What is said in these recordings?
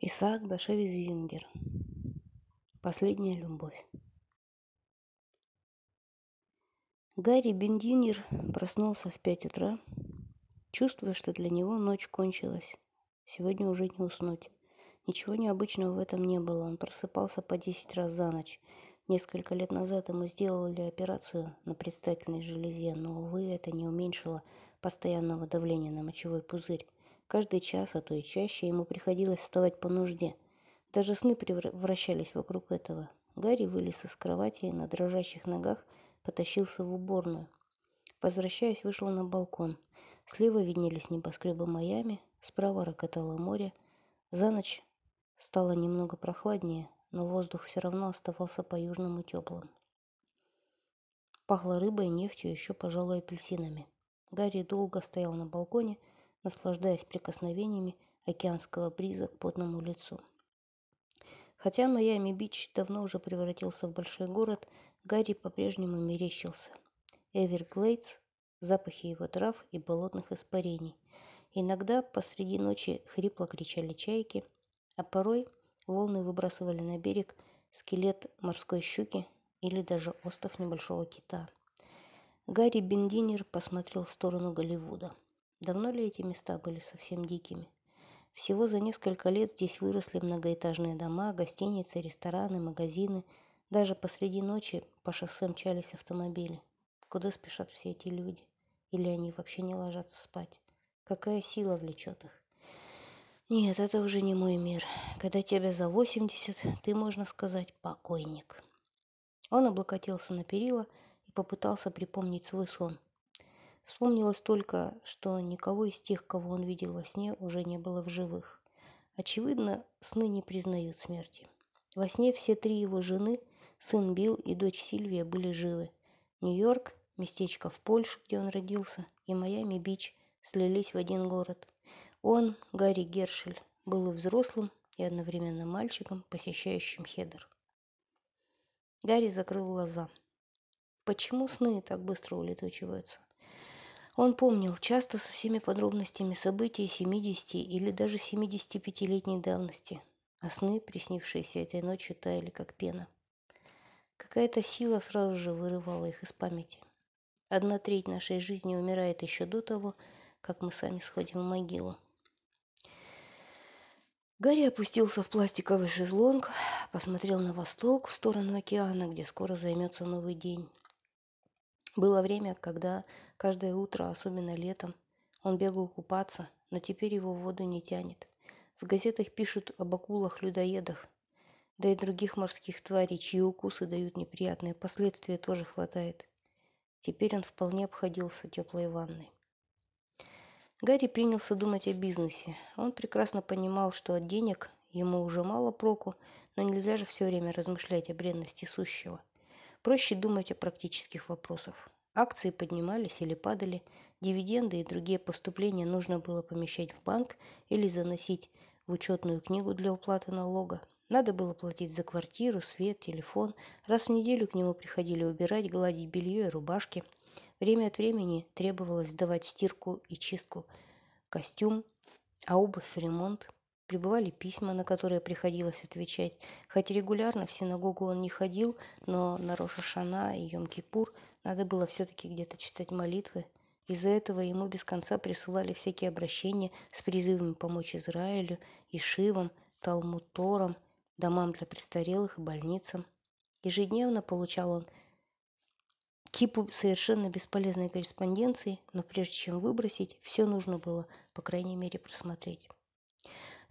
Исаак Башевич Зингер. Последняя любовь. Гарри Бендинер проснулся в пять утра, чувствуя, что для него ночь кончилась. Сегодня уже не уснуть. Ничего необычного в этом не было. Он просыпался по десять раз за ночь. Несколько лет назад ему сделали операцию на предстательной железе, но, увы, это не уменьшило постоянного давления на мочевой пузырь. Каждый час, а то и чаще, ему приходилось вставать по нужде. Даже сны превращались вокруг этого. Гарри вылез из кровати и на дрожащих ногах потащился в уборную. Возвращаясь, вышел на балкон. Слева виднелись небоскребы Майами, справа рокотало море. За ночь стало немного прохладнее, но воздух все равно оставался по-южному теплым. Пахло рыбой, нефтью, еще, пожалуй, апельсинами. Гарри долго стоял на балконе, наслаждаясь прикосновениями океанского бриза к потному лицу. Хотя Майами-Бич давно уже превратился в большой город, Гарри по-прежнему мерещился. Эверглейдс, запахи его трав и болотных испарений. Иногда посреди ночи хрипло кричали чайки, а порой волны выбрасывали на берег скелет морской щуки или даже остов небольшого кита. Гарри Бендинер посмотрел в сторону Голливуда. Давно ли эти места были совсем дикими? Всего за несколько лет здесь выросли многоэтажные дома, гостиницы, рестораны, магазины. Даже посреди ночи по шоссе мчались автомобили. Куда спешат все эти люди? Или они вообще не ложатся спать? Какая сила влечет их? Нет, это уже не мой мир. Когда тебе за 80, ты, можно сказать, покойник. Он облокотился на перила и попытался припомнить свой сон. Вспомнилось только, что никого из тех, кого он видел во сне, уже не было в живых. Очевидно, сны не признают смерти. Во сне все три его жены, сын Билл и дочь Сильвия были живы. Нью-Йорк, местечко в Польше, где он родился, и Майами-Бич слились в один город. Он, Гарри Гершель, был и взрослым, и одновременно мальчиком, посещающим Хедер. Гарри закрыл глаза. Почему сны так быстро улетучиваются? Он помнил часто со всеми подробностями событий 70 или даже 75-летней давности, а сны, приснившиеся этой ночью, таяли как пена. Какая-то сила сразу же вырывала их из памяти. Одна треть нашей жизни умирает еще до того, как мы сами сходим в могилу. Гарри опустился в пластиковый шезлонг, посмотрел на восток, в сторону океана, где скоро займется новый день. Было время, когда каждое утро, особенно летом, он бегал купаться, но теперь его в воду не тянет. В газетах пишут об акулах-людоедах, да и других морских тварей, чьи укусы дают неприятные последствия, тоже хватает. Теперь он вполне обходился теплой ванной. Гарри принялся думать о бизнесе. Он прекрасно понимал, что от денег ему уже мало проку, но нельзя же все время размышлять о бренности сущего. Проще думать о практических вопросах. Акции поднимались или падали, дивиденды и другие поступления нужно было помещать в банк или заносить в учетную книгу для уплаты налога. Надо было платить за квартиру, свет, телефон. Раз в неделю к нему приходили убирать, гладить белье и рубашки. Время от времени требовалось сдавать стирку и чистку костюм, а обувь в ремонт. Прибывали письма, на которые приходилось отвечать. Хоть регулярно в синагогу он не ходил, но на Рошашана и Йом-Кипур надо было все-таки где-то читать молитвы. Из-за этого ему без конца присылали всякие обращения с призывами помочь Израилю, Ишивам, Талмуторам, домам для престарелых и больницам. Ежедневно получал он кипу совершенно бесполезной корреспонденции, но прежде чем выбросить, все нужно было, по крайней мере, просмотреть.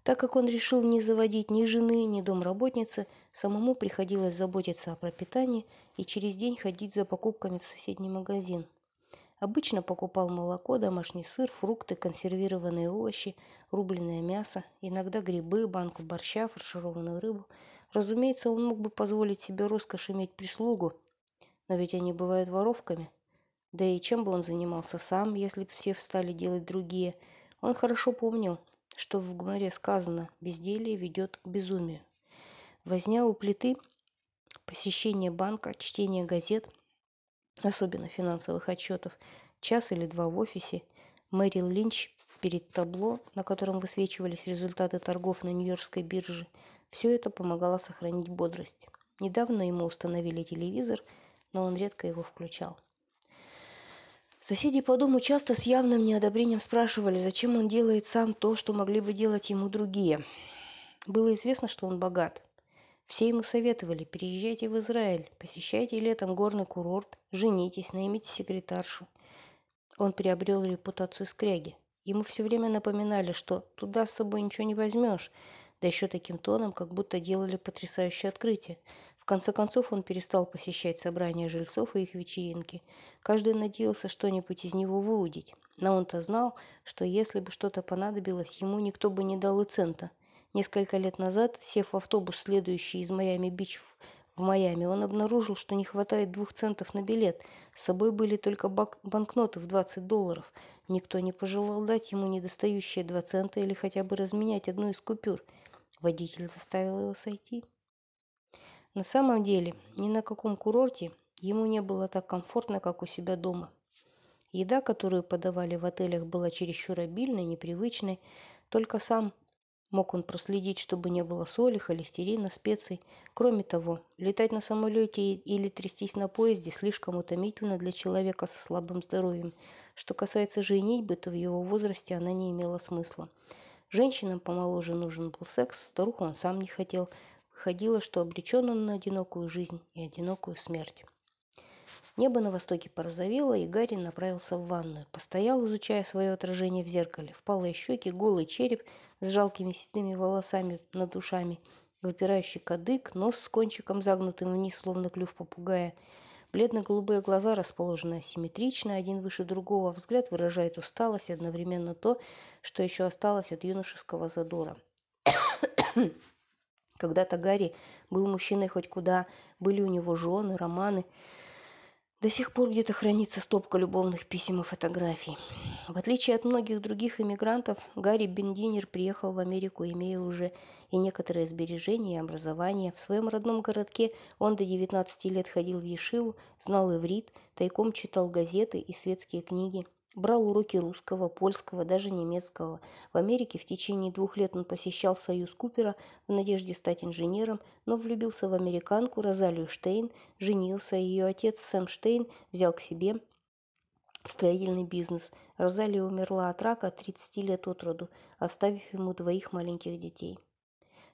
Так как он решил не заводить ни жены, ни домработницы, самому приходилось заботиться о пропитании и через день ходить за покупками в соседний магазин. Обычно покупал молоко, домашний сыр, фрукты, консервированные овощи, рубленое мясо, иногда грибы, банку борща, фаршированную рыбу. Разумеется, он мог бы позволить себе роскошь иметь прислугу, но ведь они бывают воровками. Да и чем бы он занимался сам, если бы все встали делать другие? Он хорошо помнил, что в Гмаре сказано «безделие ведет к безумию». Возня у плиты, посещение банка, чтение газет, особенно финансовых отчетов, час или два в офисе, Мэрил Линч перед табло, на котором высвечивались результаты торгов на Нью-Йоркской бирже, все это помогало сохранить бодрость. Недавно ему установили телевизор, но он редко его включал. Соседи по дому часто с явным неодобрением спрашивали, зачем он делает сам то, что могли бы делать ему другие. Было известно, что он богат. Все ему советовали, переезжайте в Израиль, посещайте летом горный курорт, женитесь, наймите секретаршу. Он приобрел репутацию скряги. Ему все время напоминали, что туда с собой ничего не возьмешь, да еще таким тоном, как будто делали потрясающее открытие. В конце концов он перестал посещать собрания жильцов и их вечеринки. Каждый надеялся что-нибудь из него выудить. Но он-то знал, что если бы что-то понадобилось, ему никто бы не дал и цента. Несколько лет назад, сев в автобус, следующий из Майами-Бич в Майами, он обнаружил, что не хватает двух центов на билет. С собой были только банкноты в 20 долларов. Никто не пожелал дать ему недостающие два цента или хотя бы разменять одну из купюр. Водитель заставил его сойти. На самом деле, ни на каком курорте ему не было так комфортно, как у себя дома. Еда, которую подавали в отелях, была чересчур обильной, непривычной. Только сам мог он проследить, чтобы не было соли, холестерина, специй. Кроме того, летать на самолете или трястись на поезде слишком утомительно для человека со слабым здоровьем. Что касается женитьбы, то в его возрасте она не имела смысла. Женщинам помоложе нужен был секс, старуху он сам не хотел, Выходило, что обречен он на одинокую жизнь и одинокую смерть. Небо на востоке порозовело, и Гарри направился в ванную. Постоял, изучая свое отражение в зеркале. Впалые щеки, голый череп с жалкими седыми волосами над ушами, выпирающий кадык, нос с кончиком загнутым вниз, словно клюв попугая. Бледно-голубые глаза расположены асимметрично, один выше другого. Взгляд выражает усталость, одновременно то, что еще осталось от юношеского задора. Когда-то Гарри был мужчиной хоть куда, были у него жены, романы. До сих пор где-то хранится стопка любовных писем и фотографий. В отличие от многих других иммигрантов, Гарри Бендинер приехал в Америку, имея уже и некоторые сбережения и образование. В своем родном городке он до 19 лет ходил в Ешиву, знал иврит, тайком читал газеты и светские книги. Брал уроки русского, польского, даже немецкого. В Америке в течение двух лет он посещал Союз Купера в надежде стать инженером, но влюбился в американку Розалию Штейн, женился, ее отец Сэм Штейн взял к себе строительный бизнес. Розалия умерла от рака 30 лет от роду, оставив ему двоих маленьких детей.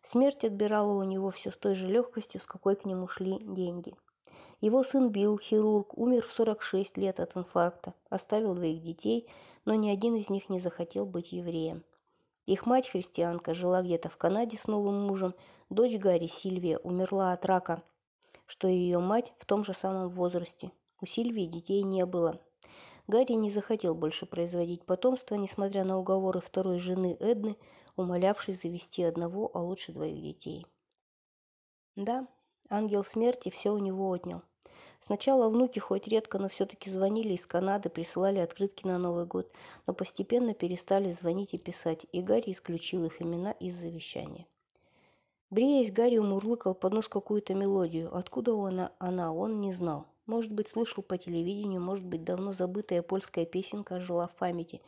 Смерть отбирала у него все с той же легкостью, с какой к нему шли деньги – его сын Билл, хирург, умер в 46 лет от инфаркта, оставил двоих детей, но ни один из них не захотел быть евреем. Их мать, христианка, жила где-то в Канаде с новым мужем. Дочь Гарри, Сильвия, умерла от рака, что и ее мать в том же самом возрасте. У Сильвии детей не было. Гарри не захотел больше производить потомство, несмотря на уговоры второй жены Эдны, умолявшей завести одного, а лучше двоих детей. Да, ангел смерти все у него отнял. Сначала внуки хоть редко, но все-таки звонили из Канады, присылали открытки на Новый год, но постепенно перестали звонить и писать, и Гарри исключил их имена из завещания. Бреясь, Гарри умурлыкал под нос какую-то мелодию. Откуда она, она, он не знал. Может быть, слышал по телевидению, может быть, давно забытая польская песенка жила в памяти.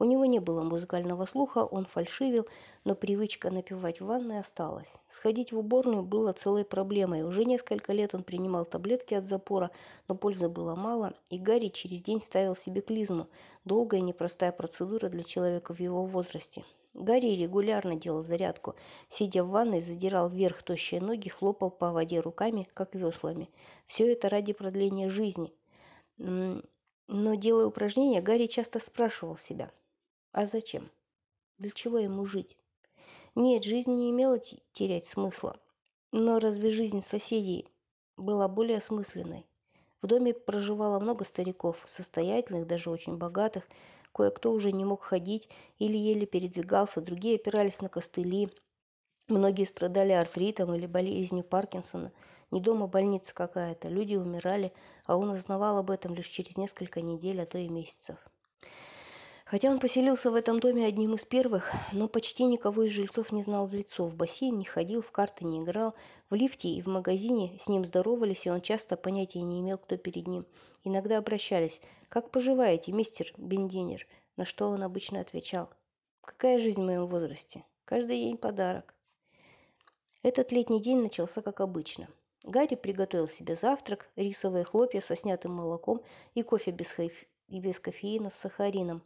У него не было музыкального слуха, он фальшивил, но привычка напевать в ванной осталась. Сходить в уборную было целой проблемой. Уже несколько лет он принимал таблетки от запора, но пользы было мало, и Гарри через день ставил себе клизму. Долгая непростая процедура для человека в его возрасте. Гарри регулярно делал зарядку. Сидя в ванной, задирал вверх тощие ноги, хлопал по воде руками, как веслами. Все это ради продления жизни. Но, делая упражнения, Гарри часто спрашивал себя, а зачем? Для чего ему жить? Нет, жизнь не имела терять смысла. Но разве жизнь соседей была более осмысленной? В доме проживало много стариков, состоятельных, даже очень богатых. Кое-кто уже не мог ходить или еле передвигался, другие опирались на костыли. Многие страдали артритом или болезнью Паркинсона. Не дома больница какая-то, люди умирали, а он узнавал об этом лишь через несколько недель, а то и месяцев. Хотя он поселился в этом доме одним из первых, но почти никого из жильцов не знал в лицо. В бассейн не ходил, в карты не играл. В лифте и в магазине с ним здоровались, и он часто понятия не имел, кто перед ним. Иногда обращались «Как поживаете, мистер Бендинер?» На что он обычно отвечал Какая жизнь в моем возрасте? Каждый день подарок. Этот летний день начался как обычно. Гарри приготовил себе завтрак, рисовые хлопья со снятым молоком и кофе без, хайф... и без кофеина с сахарином.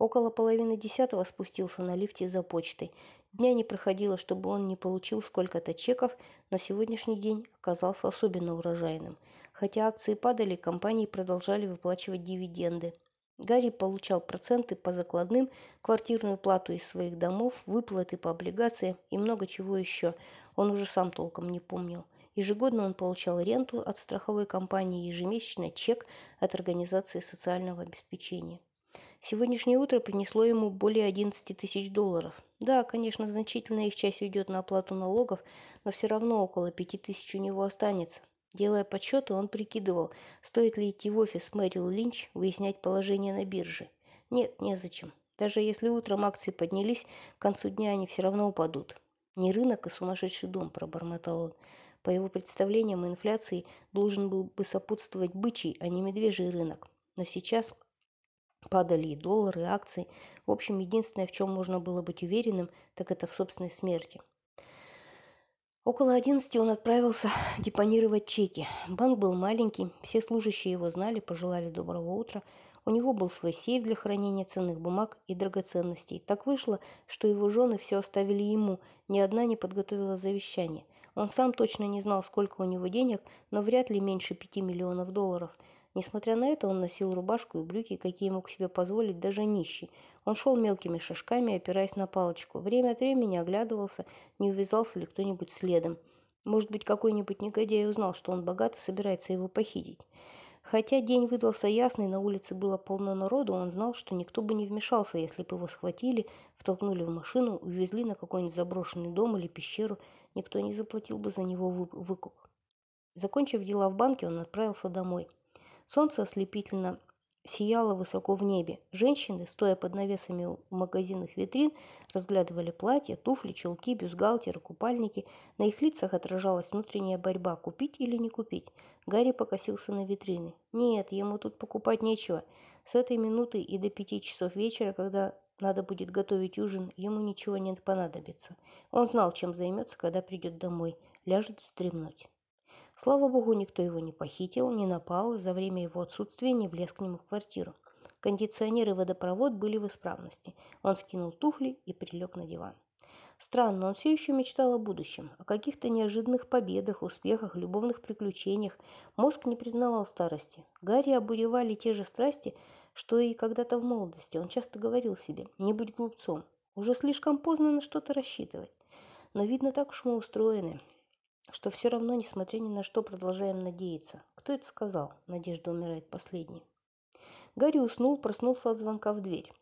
Около половины десятого спустился на лифте за почтой. Дня не проходило, чтобы он не получил сколько-то чеков, но сегодняшний день оказался особенно урожайным. Хотя акции падали, компании продолжали выплачивать дивиденды. Гарри получал проценты по закладным, квартирную плату из своих домов, выплаты по облигациям и много чего еще. Он уже сам толком не помнил. Ежегодно он получал ренту от страховой компании, ежемесячно чек от организации социального обеспечения. Сегодняшнее утро принесло ему более 11 тысяч долларов. Да, конечно, значительная их часть уйдет на оплату налогов, но все равно около 5 тысяч у него останется. Делая подсчеты, он прикидывал, стоит ли идти в офис Мэрил Линч выяснять положение на бирже. Нет, незачем. Даже если утром акции поднялись, к концу дня они все равно упадут. Не рынок, а сумасшедший дом, пробормотал он. По его представлениям, инфляции должен был бы сопутствовать бычий, а не медвежий рынок. Но сейчас Падали и доллары, и акции. В общем, единственное, в чем можно было быть уверенным, так это в собственной смерти. Около одиннадцати он отправился депонировать чеки. Банк был маленький, все служащие его знали, пожелали доброго утра. У него был свой сейф для хранения ценных бумаг и драгоценностей. Так вышло, что его жены все оставили ему, ни одна не подготовила завещание. Он сам точно не знал, сколько у него денег, но вряд ли меньше пяти миллионов долларов – Несмотря на это, он носил рубашку и брюки, какие мог себе позволить даже нищий. Он шел мелкими шажками, опираясь на палочку. Время от времени оглядывался, не увязался ли кто-нибудь следом. Может быть, какой-нибудь негодяй узнал, что он богат и собирается его похитить. Хотя день выдался ясный, на улице было полно народу, он знал, что никто бы не вмешался, если бы его схватили, втолкнули в машину, увезли на какой-нибудь заброшенный дом или пещеру. Никто не заплатил бы за него выкуп. Закончив дела в банке, он отправился домой. Солнце ослепительно сияло высоко в небе. Женщины, стоя под навесами у магазинных витрин, разглядывали платья, туфли, чулки, бюстгальтеры, купальники. На их лицах отражалась внутренняя борьба, купить или не купить. Гарри покосился на витрины. Нет, ему тут покупать нечего. С этой минуты и до пяти часов вечера, когда надо будет готовить ужин, ему ничего не понадобится. Он знал, чем займется, когда придет домой. Ляжет вздремнуть. Слава богу, никто его не похитил, не напал, за время его отсутствия не влез к нему в квартиру. Кондиционер и водопровод были в исправности. Он скинул туфли и прилег на диван. Странно, он все еще мечтал о будущем, о каких-то неожиданных победах, успехах, любовных приключениях. Мозг не признавал старости. Гарри обуревали те же страсти, что и когда-то в молодости. Он часто говорил себе «не будь глупцом». Уже слишком поздно на что-то рассчитывать. Но, видно, так уж мы устроены что все равно, несмотря ни на что, продолжаем надеяться. Кто это сказал? Надежда умирает последней. Гарри уснул, проснулся от звонка в дверь.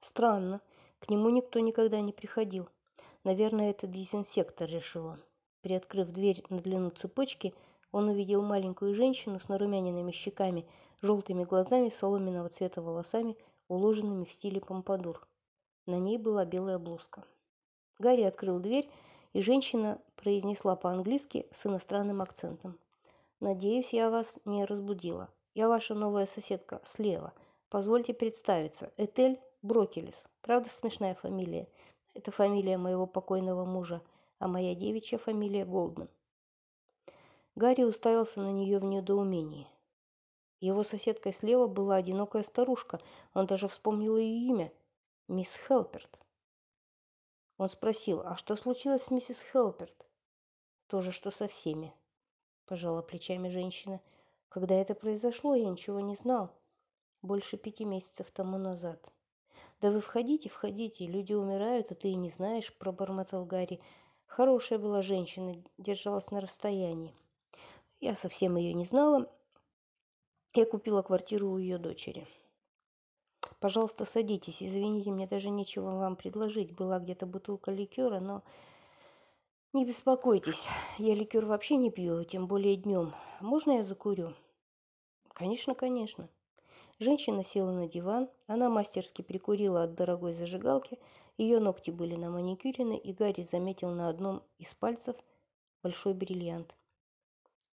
Странно, к нему никто никогда не приходил. Наверное, это дезинсектор, решил он. Приоткрыв дверь на длину цепочки, он увидел маленькую женщину с нарумяненными щеками, желтыми глазами, соломенного цвета волосами, уложенными в стиле помпадур. На ней была белая блузка. Гарри открыл дверь и женщина произнесла по-английски с иностранным акцентом. «Надеюсь, я вас не разбудила. Я ваша новая соседка слева. Позвольте представиться. Этель Брокелис. Правда смешная фамилия? Это фамилия моего покойного мужа, а моя девичья фамилия Голдман». Гарри уставился на нее в недоумении. Его соседкой слева была одинокая старушка. Он даже вспомнил ее имя – мисс Хелперт. Он спросил, а что случилось с миссис Хелперт? То же, что со всеми, пожала плечами женщина. Когда это произошло, я ничего не знал. Больше пяти месяцев тому назад. Да вы входите, входите, люди умирают, а ты и не знаешь, пробормотал Гарри. Хорошая была женщина, держалась на расстоянии. Я совсем ее не знала. Я купила квартиру у ее дочери. Пожалуйста, садитесь. Извините, мне даже нечего вам предложить. Была где-то бутылка ликера, но... Не беспокойтесь, я ликер вообще не пью, тем более днем. Можно я закурю? Конечно, конечно. Женщина села на диван, она мастерски прикурила от дорогой зажигалки, ее ногти были на маникюрены, и Гарри заметил на одном из пальцев большой бриллиант.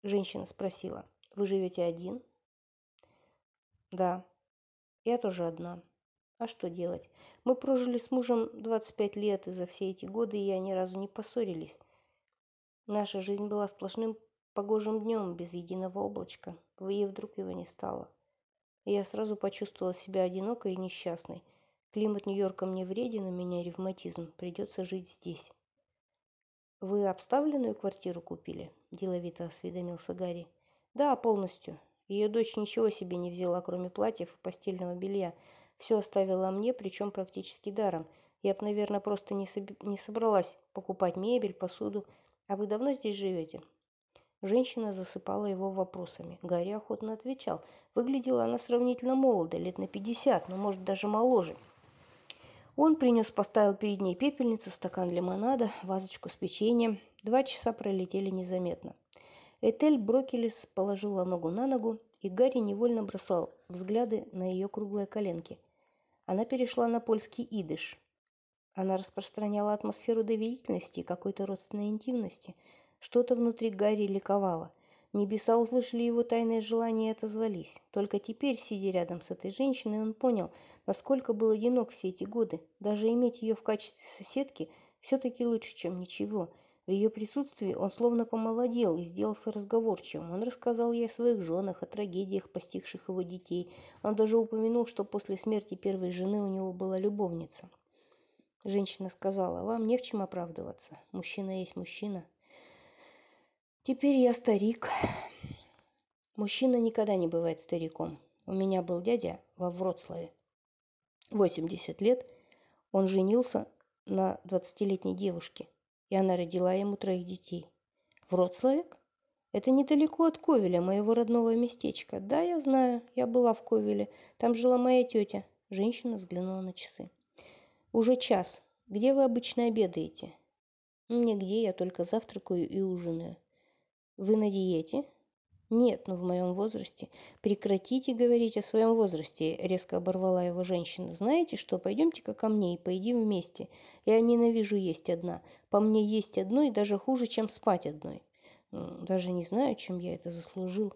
Женщина спросила, вы живете один? Да, я тоже одна. А что делать? Мы прожили с мужем 25 лет, и за все эти годы я ни разу не поссорились. Наша жизнь была сплошным погожим днем, без единого облачка. И вдруг его не стало. И я сразу почувствовала себя одинокой и несчастной. Климат Нью-Йорка мне вреден, у меня ревматизм. Придется жить здесь. «Вы обставленную квартиру купили?» – деловито осведомился Гарри. «Да, полностью. Ее дочь ничего себе не взяла, кроме платьев и постельного белья. Все оставила мне, причем практически даром. Я бы, наверное, просто не, соб... не собралась покупать мебель, посуду. А вы давно здесь живете?» Женщина засыпала его вопросами. Гарри охотно отвечал. Выглядела она сравнительно молодо, лет на пятьдесят, но, может, даже моложе. Он принес, поставил перед ней пепельницу, стакан лимонада, вазочку с печеньем. Два часа пролетели незаметно. Этель Брокелес положила ногу на ногу, и Гарри невольно бросал взгляды на ее круглые коленки. Она перешла на польский идыш. Она распространяла атмосферу доверительности и какой-то родственной интимности. Что-то внутри Гарри ликовало – Небеса услышали его тайное желание и отозвались. Только теперь, сидя рядом с этой женщиной, он понял, насколько был одинок все эти годы. Даже иметь ее в качестве соседки все-таки лучше, чем ничего. В ее присутствии он словно помолодел и сделался разговорчивым. Он рассказал ей о своих женах, о трагедиях, постигших его детей. Он даже упомянул, что после смерти первой жены у него была любовница. Женщина сказала, вам не в чем оправдываться. Мужчина есть мужчина. Теперь я старик. Мужчина никогда не бывает стариком. У меня был дядя во Вроцлаве. 80 лет. Он женился на 20-летней девушке, и она родила ему троих детей. Вроцлавик? Это недалеко от Ковеля, моего родного местечка. Да, я знаю, я была в Ковеле. Там жила моя тетя. Женщина взглянула на часы. Уже час. Где вы обычно обедаете? Нигде, я только завтракаю и ужинаю. Вы на диете? Нет, но в моем возрасте. Прекратите говорить о своем возрасте, резко оборвала его женщина. Знаете что, пойдемте-ка ко мне и поедим вместе. Я ненавижу есть одна. По мне есть одной даже хуже, чем спать одной. Даже не знаю, чем я это заслужил.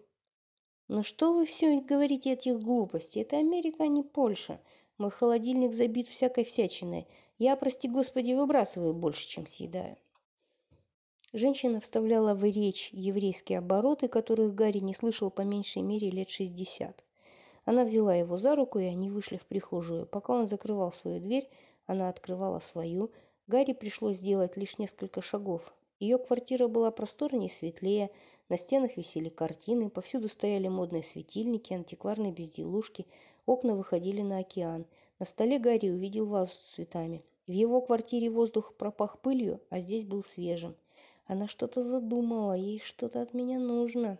Но что вы все говорите этих глупостей? Это Америка, а не Польша. Мой холодильник забит всякой всячиной. Я, прости господи, выбрасываю больше, чем съедаю. Женщина вставляла в речь еврейские обороты, которых Гарри не слышал по меньшей мере лет шестьдесят. Она взяла его за руку, и они вышли в прихожую. Пока он закрывал свою дверь, она открывала свою. Гарри пришлось сделать лишь несколько шагов. Ее квартира была просторнее и светлее, на стенах висели картины, повсюду стояли модные светильники, антикварные безделушки, окна выходили на океан. На столе Гарри увидел вазу с цветами. В его квартире воздух пропах пылью, а здесь был свежим. Она что-то задумала, ей что-то от меня нужно.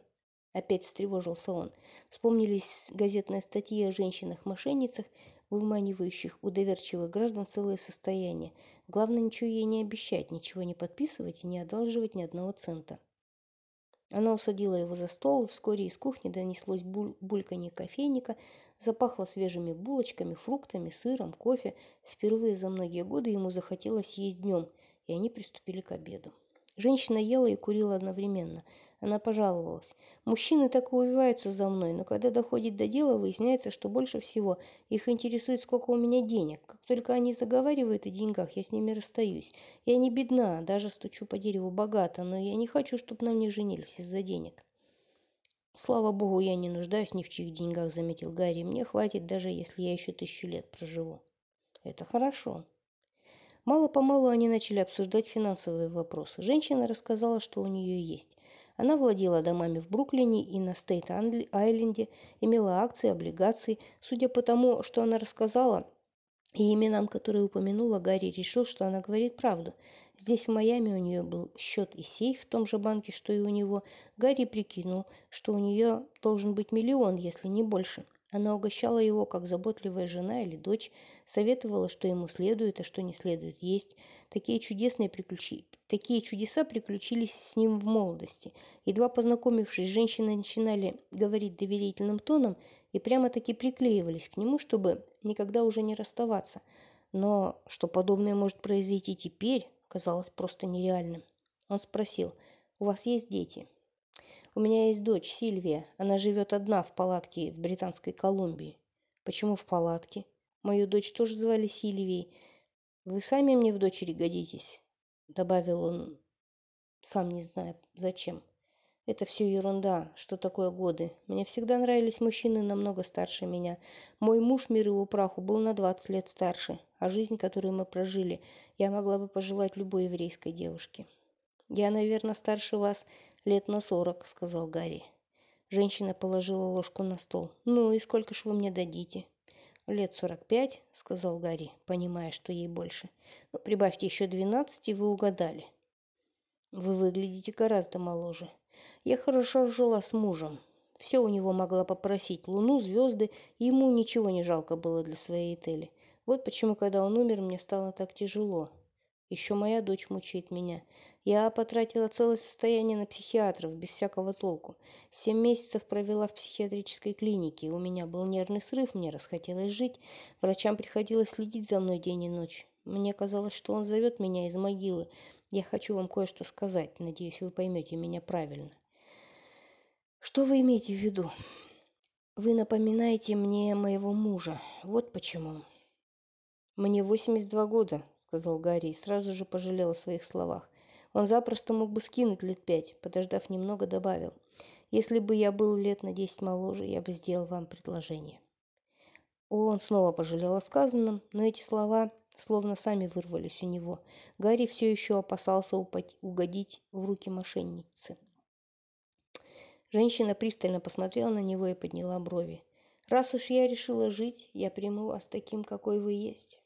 Опять встревожился он. Вспомнились газетные статьи о женщинах-мошенницах, выманивающих у доверчивых граждан целое состояние. Главное, ничего ей не обещать, ничего не подписывать и не одалживать ни одного цента. Она усадила его за стол, вскоре из кухни донеслось буль бульканье кофейника, запахло свежими булочками, фруктами, сыром, кофе. Впервые за многие годы ему захотелось есть днем, и они приступили к обеду. Женщина ела и курила одновременно. Она пожаловалась. Мужчины так и увиваются за мной, но когда доходит до дела, выясняется, что больше всего их интересует, сколько у меня денег. Как только они заговаривают о деньгах, я с ними расстаюсь. Я не бедна, даже стучу по дереву богато, но я не хочу, чтобы на мне женились из-за денег. Слава богу, я не нуждаюсь ни в чьих деньгах, заметил Гарри. Мне хватит, даже если я еще тысячу лет проживу. Это хорошо. Мало-помалу они начали обсуждать финансовые вопросы. Женщина рассказала, что у нее есть. Она владела домами в Бруклине и на Стейт-Айленде, имела акции, облигации. Судя по тому, что она рассказала, и именам, которые упомянула, Гарри решил, что она говорит правду. Здесь, в Майами, у нее был счет и сейф в том же банке, что и у него. Гарри прикинул, что у нее должен быть миллион, если не больше – она угощала его, как заботливая жена или дочь, советовала, что ему следует, а что не следует есть. Такие, чудесные приключи... Такие чудеса приключились с ним в молодости. Едва познакомившись, женщины начинали говорить доверительным тоном и прямо-таки приклеивались к нему, чтобы никогда уже не расставаться. Но что подобное может произойти теперь, казалось просто нереальным. Он спросил, «У вас есть дети?» У меня есть дочь Сильвия. Она живет одна в палатке в Британской Колумбии. Почему в палатке? Мою дочь тоже звали Сильвией. Вы сами мне в дочери годитесь, добавил он, сам не зная зачем. Это все ерунда. Что такое годы? Мне всегда нравились мужчины намного старше меня. Мой муж, мир его праху, был на 20 лет старше. А жизнь, которую мы прожили, я могла бы пожелать любой еврейской девушке. «Я, наверное, старше вас лет на сорок», — сказал Гарри. Женщина положила ложку на стол. «Ну и сколько ж вы мне дадите?» «Лет сорок пять», — сказал Гарри, понимая, что ей больше. «Ну, прибавьте еще двенадцать, и вы угадали». «Вы выглядите гораздо моложе. Я хорошо жила с мужем. Все у него могла попросить. Луну, звезды. Ему ничего не жалко было для своей Этели. Вот почему, когда он умер, мне стало так тяжело. Еще моя дочь мучает меня. Я потратила целое состояние на психиатров, без всякого толку. Семь месяцев провела в психиатрической клинике. У меня был нервный срыв, мне расхотелось жить. Врачам приходилось следить за мной день и ночь. Мне казалось, что он зовет меня из могилы. Я хочу вам кое-что сказать. Надеюсь, вы поймете меня правильно. Что вы имеете в виду? Вы напоминаете мне моего мужа. Вот почему. Мне 82 года, сказал Гарри и сразу же пожалел о своих словах. Он запросто мог бы скинуть лет пять, подождав немного, добавил. Если бы я был лет на десять моложе, я бы сделал вам предложение. Он снова пожалел о сказанном, но эти слова словно сами вырвались у него. Гарри все еще опасался угодить в руки мошенницы. Женщина пристально посмотрела на него и подняла брови. «Раз уж я решила жить, я приму вас таким, какой вы есть».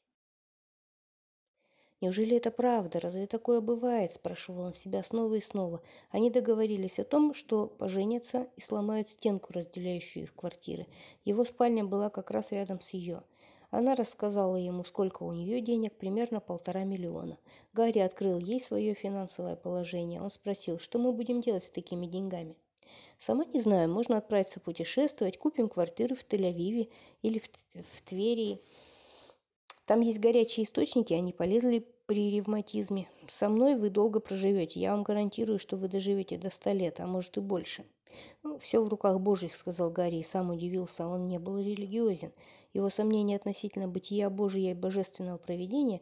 «Неужели это правда? Разве такое бывает?» – спрашивал он себя снова и снова. Они договорились о том, что поженятся и сломают стенку, разделяющую их квартиры. Его спальня была как раз рядом с ее. Она рассказала ему, сколько у нее денег, примерно полтора миллиона. Гарри открыл ей свое финансовое положение. Он спросил, что мы будем делать с такими деньгами. Сама не знаю, можно отправиться путешествовать, купим квартиры в Тель-Авиве или в, в Твери. Там есть горячие источники, они полезли при ревматизме. Со мной вы долго проживете. Я вам гарантирую, что вы доживете до ста лет, а может и больше. Ну, все в руках Божьих, сказал Гарри и сам удивился. Он не был религиозен. Его сомнения относительно бытия Божия и божественного проведения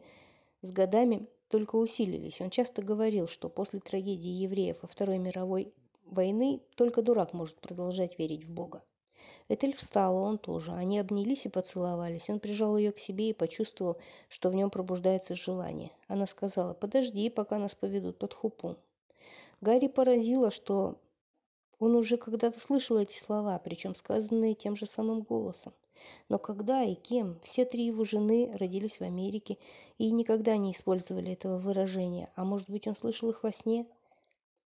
с годами только усилились. Он часто говорил, что после трагедии евреев во Второй мировой войны только дурак может продолжать верить в Бога. Этель встала, он тоже. Они обнялись и поцеловались. Он прижал ее к себе и почувствовал, что в нем пробуждается желание. Она сказала, подожди, пока нас поведут под хупу. Гарри поразило, что он уже когда-то слышал эти слова, причем сказанные тем же самым голосом. Но когда и кем? Все три его жены родились в Америке и никогда не использовали этого выражения. А может быть, он слышал их во сне?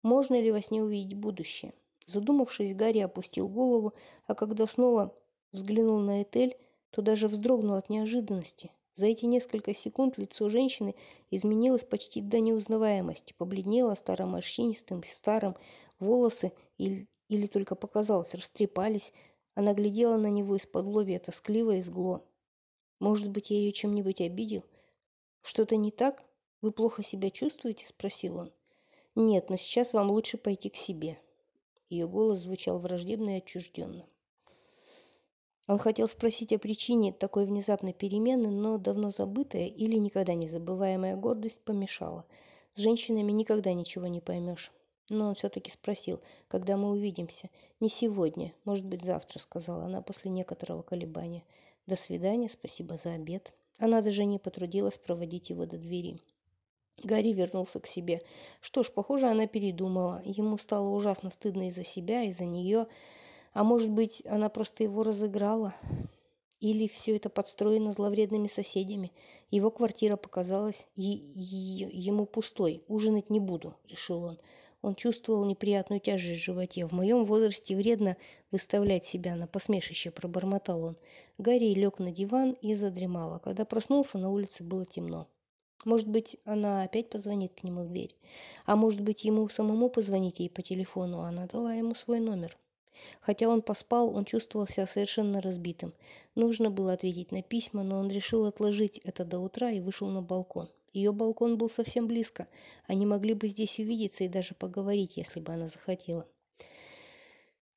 Можно ли во сне увидеть будущее? Задумавшись, Гарри опустил голову, а когда снова взглянул на Этель, то даже вздрогнул от неожиданности. За эти несколько секунд лицо женщины изменилось почти до неузнаваемости, побледнело староморщинистым, старым, волосы или, или только показалось, растрепались. Она глядела на него из-под лобья тоскливо и зло. «Может быть, я ее чем-нибудь обидел? Что-то не так? Вы плохо себя чувствуете?» – спросил он. «Нет, но сейчас вам лучше пойти к себе». Ее голос звучал враждебно и отчужденно. Он хотел спросить о причине такой внезапной перемены, но давно забытая или никогда не забываемая гордость помешала. С женщинами никогда ничего не поймешь. Но он все-таки спросил, когда мы увидимся. «Не сегодня, может быть, завтра», — сказала она после некоторого колебания. «До свидания, спасибо за обед». Она даже не потрудилась проводить его до двери. Гарри вернулся к себе. Что ж, похоже, она передумала. Ему стало ужасно стыдно из-за себя, из-за нее. А может быть, она просто его разыграла? Или все это подстроено зловредными соседями? Его квартира показалась ему пустой. «Ужинать не буду», — решил он. Он чувствовал неприятную тяжесть в животе. «В моем возрасте вредно выставлять себя на посмешище», — пробормотал он. Гарри лег на диван и задремал. А когда проснулся, на улице было темно. Может быть, она опять позвонит к нему в дверь. А может быть, ему самому позвонить ей по телефону. Она дала ему свой номер. Хотя он поспал, он чувствовал себя совершенно разбитым. Нужно было ответить на письма, но он решил отложить это до утра и вышел на балкон. Ее балкон был совсем близко. Они могли бы здесь увидеться и даже поговорить, если бы она захотела.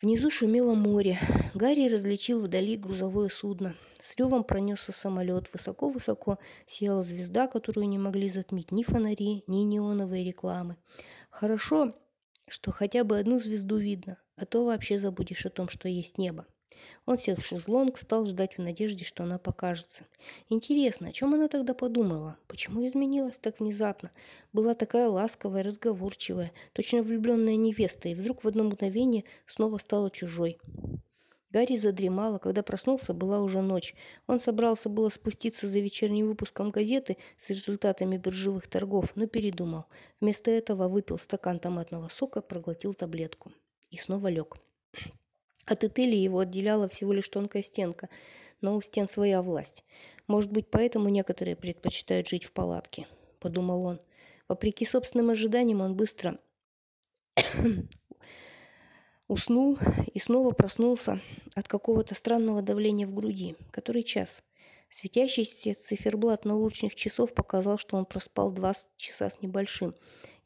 Внизу шумело море. Гарри различил вдали грузовое судно. С ревом пронесся самолет. Высоко-высоко сияла звезда, которую не могли затмить ни фонари, ни неоновые рекламы. Хорошо, что хотя бы одну звезду видно, а то вообще забудешь о том, что есть небо. Он сел в шезлонг, стал ждать в надежде, что она покажется. Интересно, о чем она тогда подумала? Почему изменилась так внезапно? Была такая ласковая, разговорчивая, точно влюбленная невеста, и вдруг в одно мгновение снова стала чужой. Гарри задремал, а когда проснулся, была уже ночь. Он собрался было спуститься за вечерним выпуском газеты с результатами биржевых торгов, но передумал. Вместо этого выпил стакан томатного сока, проглотил таблетку. И снова лег. От Этели его отделяла всего лишь тонкая стенка, но у стен своя власть. Может быть, поэтому некоторые предпочитают жить в палатке, подумал он. Вопреки собственным ожиданиям, он быстро уснул и снова проснулся от какого-то странного давления в груди. Который час? Светящийся циферблат научных часов показал, что он проспал два часа с небольшим.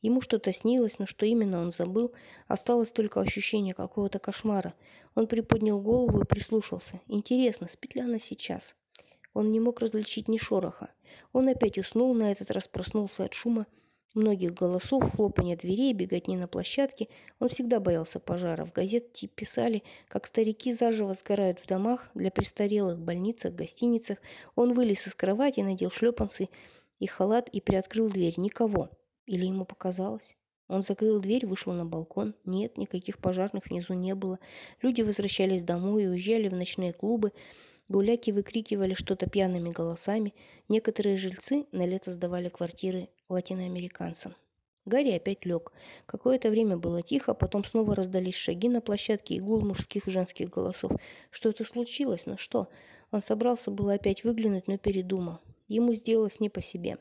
Ему что-то снилось, но что именно он забыл. Осталось только ощущение какого-то кошмара. Он приподнял голову и прислушался. Интересно, спит ли она сейчас? Он не мог различить ни шороха. Он опять уснул, на этот раз проснулся от шума многих голосов, хлопанья дверей, беготни на площадке. Он всегда боялся пожара. В газете писали, как старики заживо сгорают в домах, для престарелых, больницах, гостиницах. Он вылез из кровати, надел шлепанцы и халат и приоткрыл дверь. Никого. Или ему показалось? Он закрыл дверь, вышел на балкон. Нет, никаких пожарных внизу не было. Люди возвращались домой и уезжали в ночные клубы. Гуляки выкрикивали что-то пьяными голосами. Некоторые жильцы на лето сдавали квартиры латиноамериканцам. Гарри опять лег. Какое-то время было тихо, потом снова раздались шаги на площадке и гул мужских и женских голосов. Что-то случилось, но что? Он собрался было опять выглянуть, но передумал. Ему сделалось не по себе.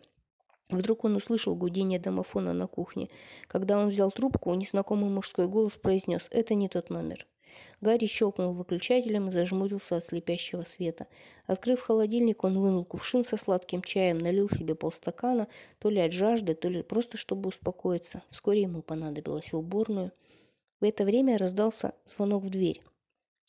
Вдруг он услышал гудение домофона на кухне. Когда он взял трубку, незнакомый мужской голос произнес «Это не тот номер». Гарри щелкнул выключателем и зажмурился от слепящего света. Открыв холодильник, он вынул кувшин со сладким чаем, налил себе полстакана, то ли от жажды, то ли просто чтобы успокоиться. Вскоре ему понадобилось в уборную. В это время раздался звонок в дверь.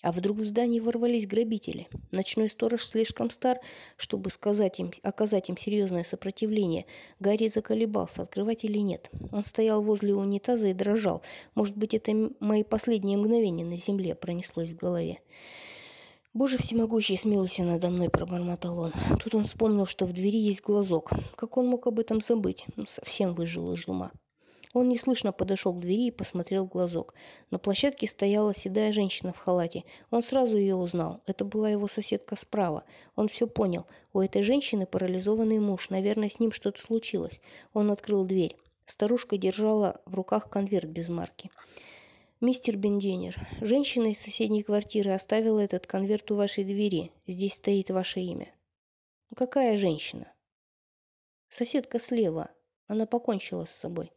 А вдруг в здании ворвались грабители? Ночной сторож слишком стар, чтобы сказать им, оказать им серьезное сопротивление. Гарри заколебался, открывать или нет. Он стоял возле унитаза и дрожал. Может быть, это мои последние мгновения на земле пронеслось в голове. «Боже всемогущий, смилуйся надо мной», — пробормотал он. Тут он вспомнил, что в двери есть глазок. Как он мог об этом забыть? Ну, совсем выжил из ума. Он неслышно подошел к двери и посмотрел в глазок. На площадке стояла седая женщина в халате. Он сразу ее узнал. Это была его соседка справа. Он все понял. У этой женщины парализованный муж. Наверное, с ним что-то случилось. Он открыл дверь. Старушка держала в руках конверт без марки. «Мистер Бенденер, женщина из соседней квартиры оставила этот конверт у вашей двери. Здесь стоит ваше имя». «Какая женщина?» «Соседка слева. Она покончила с собой».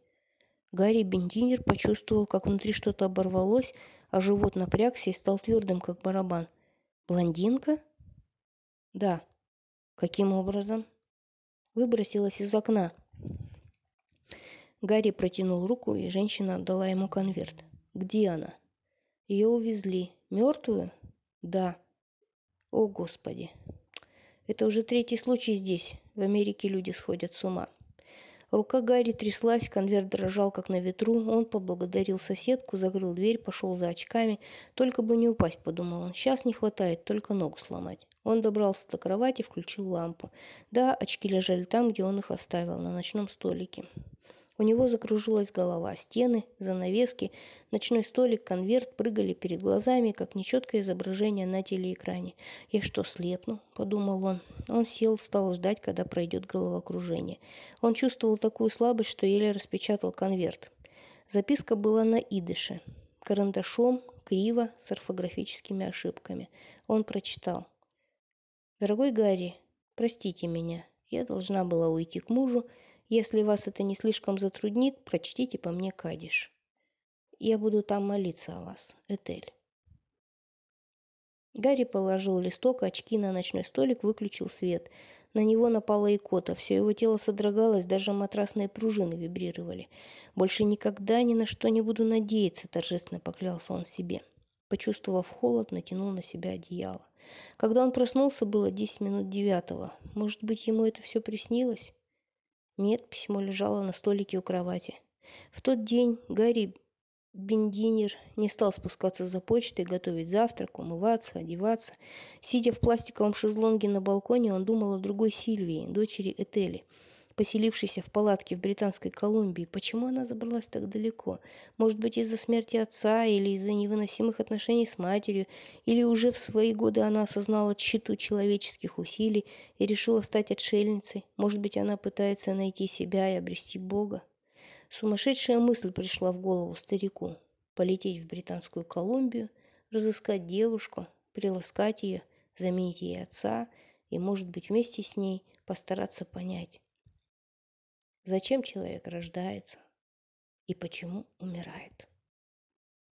Гарри Бендинер почувствовал, как внутри что-то оборвалось, а живот напрягся и стал твердым, как барабан. «Блондинка?» «Да». «Каким образом?» «Выбросилась из окна». Гарри протянул руку, и женщина отдала ему конверт. «Где она?» «Ее увезли. Мертвую?» «Да». «О, Господи!» «Это уже третий случай здесь. В Америке люди сходят с ума». Рука Гарри тряслась, конверт дрожал, как на ветру. Он поблагодарил соседку, закрыл дверь, пошел за очками. Только бы не упасть, подумал он. Сейчас не хватает, только ногу сломать. Он добрался до кровати, включил лампу. Да, очки лежали там, где он их оставил, на ночном столике. У него закружилась голова. Стены, занавески, ночной столик, конверт прыгали перед глазами, как нечеткое изображение на телеэкране. «Я что, слепну?» – подумал он. Он сел, стал ждать, когда пройдет головокружение. Он чувствовал такую слабость, что еле распечатал конверт. Записка была на идыше. Карандашом, криво, с орфографическими ошибками. Он прочитал. «Дорогой Гарри, простите меня. Я должна была уйти к мужу, если вас это не слишком затруднит, прочтите по мне Кадиш. Я буду там молиться о вас, Этель. Гарри положил листок, очки на ночной столик, выключил свет. На него напала икота, все его тело содрогалось, даже матрасные пружины вибрировали. «Больше никогда ни на что не буду надеяться», — торжественно поклялся он себе. Почувствовав холод, натянул на себя одеяло. Когда он проснулся, было десять минут девятого. Может быть, ему это все приснилось? Нет, письмо лежало на столике у кровати. В тот день Гарри Бендинер не стал спускаться за почтой, готовить завтрак, умываться, одеваться. Сидя в пластиковом шезлонге на балконе, он думал о другой Сильвии, дочери Этели – поселившейся в палатке в Британской Колумбии, почему она забралась так далеко? Может быть, из-за смерти отца или из-за невыносимых отношений с матерью, или уже в свои годы она осознала тщету человеческих усилий и решила стать отшельницей? Может быть, она пытается найти себя и обрести Бога? Сумасшедшая мысль пришла в голову старику. Полететь в Британскую Колумбию, разыскать девушку, приласкать ее, заменить ей отца и, может быть, вместе с ней постараться понять, Зачем человек рождается и почему умирает?